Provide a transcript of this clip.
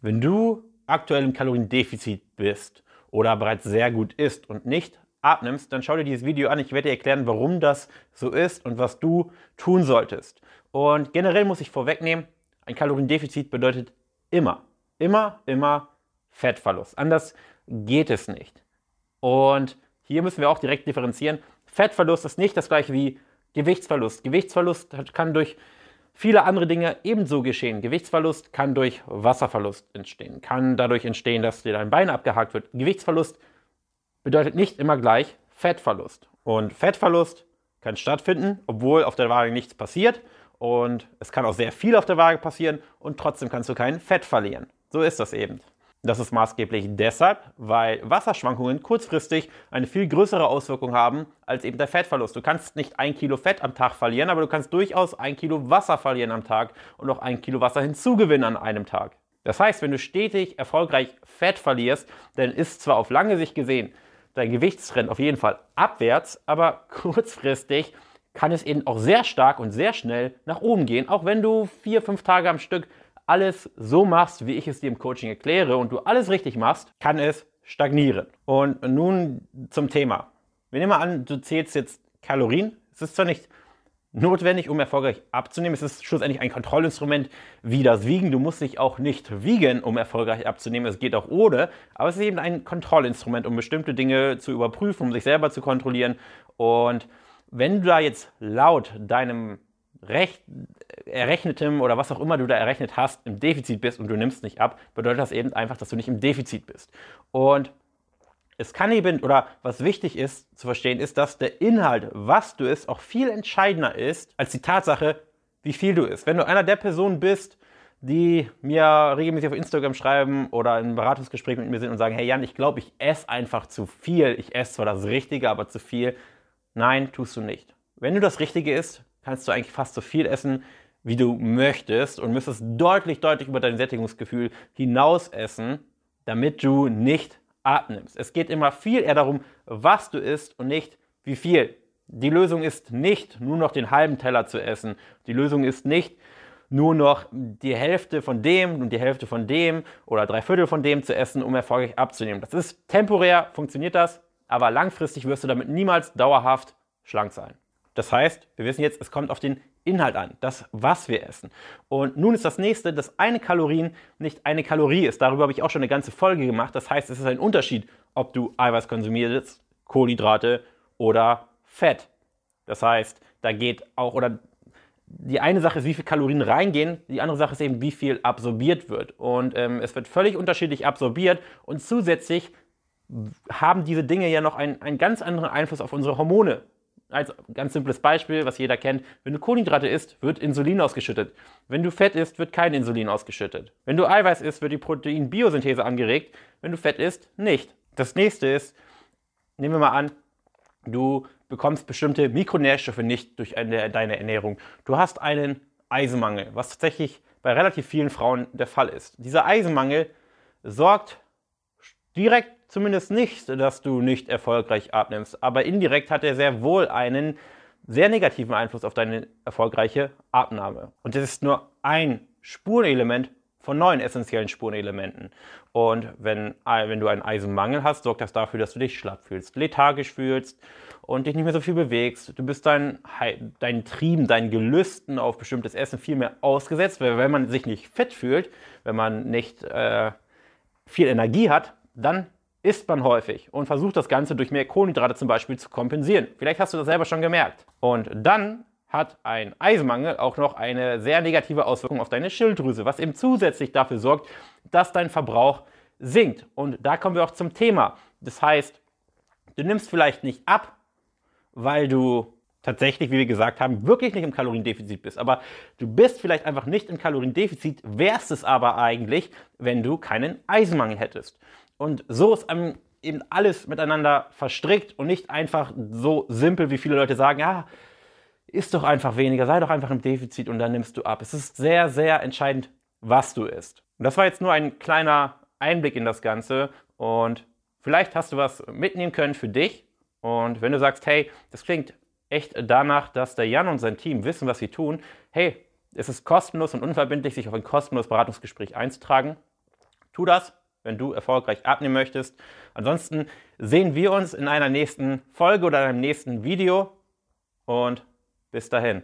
Wenn du aktuell im Kaloriendefizit bist oder bereits sehr gut isst und nicht abnimmst, dann schau dir dieses Video an. Ich werde dir erklären, warum das so ist und was du tun solltest. Und generell muss ich vorwegnehmen, ein Kaloriendefizit bedeutet immer, immer, immer Fettverlust. Anders geht es nicht. Und hier müssen wir auch direkt differenzieren. Fettverlust ist nicht das gleiche wie Gewichtsverlust. Gewichtsverlust kann durch viele andere Dinge ebenso geschehen. Gewichtsverlust kann durch Wasserverlust entstehen, kann dadurch entstehen, dass dir dein Bein abgehakt wird. Gewichtsverlust bedeutet nicht immer gleich Fettverlust. Und Fettverlust kann stattfinden, obwohl auf der Waage nichts passiert. Und es kann auch sehr viel auf der Waage passieren und trotzdem kannst du kein Fett verlieren. So ist das eben. Das ist maßgeblich deshalb, weil Wasserschwankungen kurzfristig eine viel größere Auswirkung haben als eben der Fettverlust. Du kannst nicht ein Kilo Fett am Tag verlieren, aber du kannst durchaus ein Kilo Wasser verlieren am Tag und auch ein Kilo Wasser hinzugewinnen an einem Tag. Das heißt, wenn du stetig erfolgreich Fett verlierst, dann ist zwar auf lange Sicht gesehen dein Gewichtstrend auf jeden Fall abwärts, aber kurzfristig kann es eben auch sehr stark und sehr schnell nach oben gehen, auch wenn du vier, fünf Tage am Stück alles so machst, wie ich es dir im Coaching erkläre und du alles richtig machst, kann es stagnieren. Und nun zum Thema. Wir nehmen mal an, du zählst jetzt Kalorien. Es ist zwar nicht notwendig, um erfolgreich abzunehmen. Es ist schlussendlich ein Kontrollinstrument wie das Wiegen. Du musst dich auch nicht wiegen, um erfolgreich abzunehmen. Es geht auch ohne. Aber es ist eben ein Kontrollinstrument, um bestimmte Dinge zu überprüfen, um sich selber zu kontrollieren. Und wenn du da jetzt laut deinem recht, errechnetem oder was auch immer du da errechnet hast, im Defizit bist und du nimmst nicht ab, bedeutet das eben einfach, dass du nicht im Defizit bist. Und es kann eben, oder was wichtig ist zu verstehen, ist, dass der Inhalt, was du isst, auch viel entscheidender ist als die Tatsache, wie viel du isst. Wenn du einer der Personen bist, die mir regelmäßig auf Instagram schreiben oder in Beratungsgespräch mit mir sind und sagen, hey Jan, ich glaube, ich esse einfach zu viel. Ich esse zwar das Richtige, aber zu viel. Nein, tust du nicht. Wenn du das Richtige isst, kannst du eigentlich fast so viel essen, wie du möchtest und müsstest deutlich, deutlich über dein Sättigungsgefühl hinaus essen, damit du nicht abnimmst. Es geht immer viel eher darum, was du isst und nicht wie viel. Die Lösung ist nicht nur noch den halben Teller zu essen. Die Lösung ist nicht nur noch die Hälfte von dem und die Hälfte von dem oder drei Viertel von dem zu essen, um erfolgreich abzunehmen. Das ist temporär, funktioniert das, aber langfristig wirst du damit niemals dauerhaft schlank sein. Das heißt, wir wissen jetzt, es kommt auf den Inhalt an, das, was wir essen. Und nun ist das nächste, dass eine Kalorien nicht eine Kalorie ist. Darüber habe ich auch schon eine ganze Folge gemacht. Das heißt, es ist ein Unterschied, ob du Eiweiß konsumierst, Kohlenhydrate oder Fett. Das heißt, da geht auch, oder die eine Sache ist, wie viele Kalorien reingehen, die andere Sache ist eben, wie viel absorbiert wird. Und ähm, es wird völlig unterschiedlich absorbiert und zusätzlich haben diese Dinge ja noch einen, einen ganz anderen Einfluss auf unsere Hormone als ganz simples Beispiel, was jeder kennt, wenn du Kohlenhydrate isst, wird Insulin ausgeschüttet. Wenn du Fett isst, wird kein Insulin ausgeschüttet. Wenn du Eiweiß isst, wird die Proteinbiosynthese angeregt. Wenn du Fett isst, nicht. Das nächste ist, nehmen wir mal an, du bekommst bestimmte Mikronährstoffe nicht durch eine, deine Ernährung. Du hast einen Eisenmangel, was tatsächlich bei relativ vielen Frauen der Fall ist. Dieser Eisenmangel sorgt direkt zumindest nicht, dass du nicht erfolgreich abnimmst, aber indirekt hat er sehr wohl einen sehr negativen Einfluss auf deine erfolgreiche Abnahme. Und das ist nur ein Spurenelement von neun essentiellen Spurenelementen. Und wenn, wenn du einen Eisenmangel hast, sorgt das dafür, dass du dich schlapp fühlst, lethargisch fühlst und dich nicht mehr so viel bewegst. Du bist deinen dein Trieben, deinen Gelüsten auf bestimmtes Essen viel mehr ausgesetzt, weil wenn man sich nicht fit fühlt, wenn man nicht äh, viel Energie hat, dann isst man häufig und versucht das Ganze durch mehr Kohlenhydrate zum Beispiel zu kompensieren. Vielleicht hast du das selber schon gemerkt. Und dann hat ein Eisenmangel auch noch eine sehr negative Auswirkung auf deine Schilddrüse, was eben zusätzlich dafür sorgt, dass dein Verbrauch sinkt. Und da kommen wir auch zum Thema. Das heißt, du nimmst vielleicht nicht ab, weil du tatsächlich, wie wir gesagt haben, wirklich nicht im Kaloriendefizit bist. Aber du bist vielleicht einfach nicht im Kaloriendefizit, wärst es aber eigentlich, wenn du keinen Eisenmangel hättest. Und so ist eben alles miteinander verstrickt und nicht einfach so simpel, wie viele Leute sagen, ja, isst doch einfach weniger, sei doch einfach im Defizit und dann nimmst du ab. Es ist sehr, sehr entscheidend, was du isst. Und das war jetzt nur ein kleiner Einblick in das Ganze und vielleicht hast du was mitnehmen können für dich. Und wenn du sagst, hey, das klingt echt danach, dass der Jan und sein Team wissen, was sie tun. Hey, es ist kostenlos und unverbindlich, sich auf ein kostenloses Beratungsgespräch einzutragen. Tu das, wenn du erfolgreich abnehmen möchtest. Ansonsten sehen wir uns in einer nächsten Folge oder einem nächsten Video und bis dahin.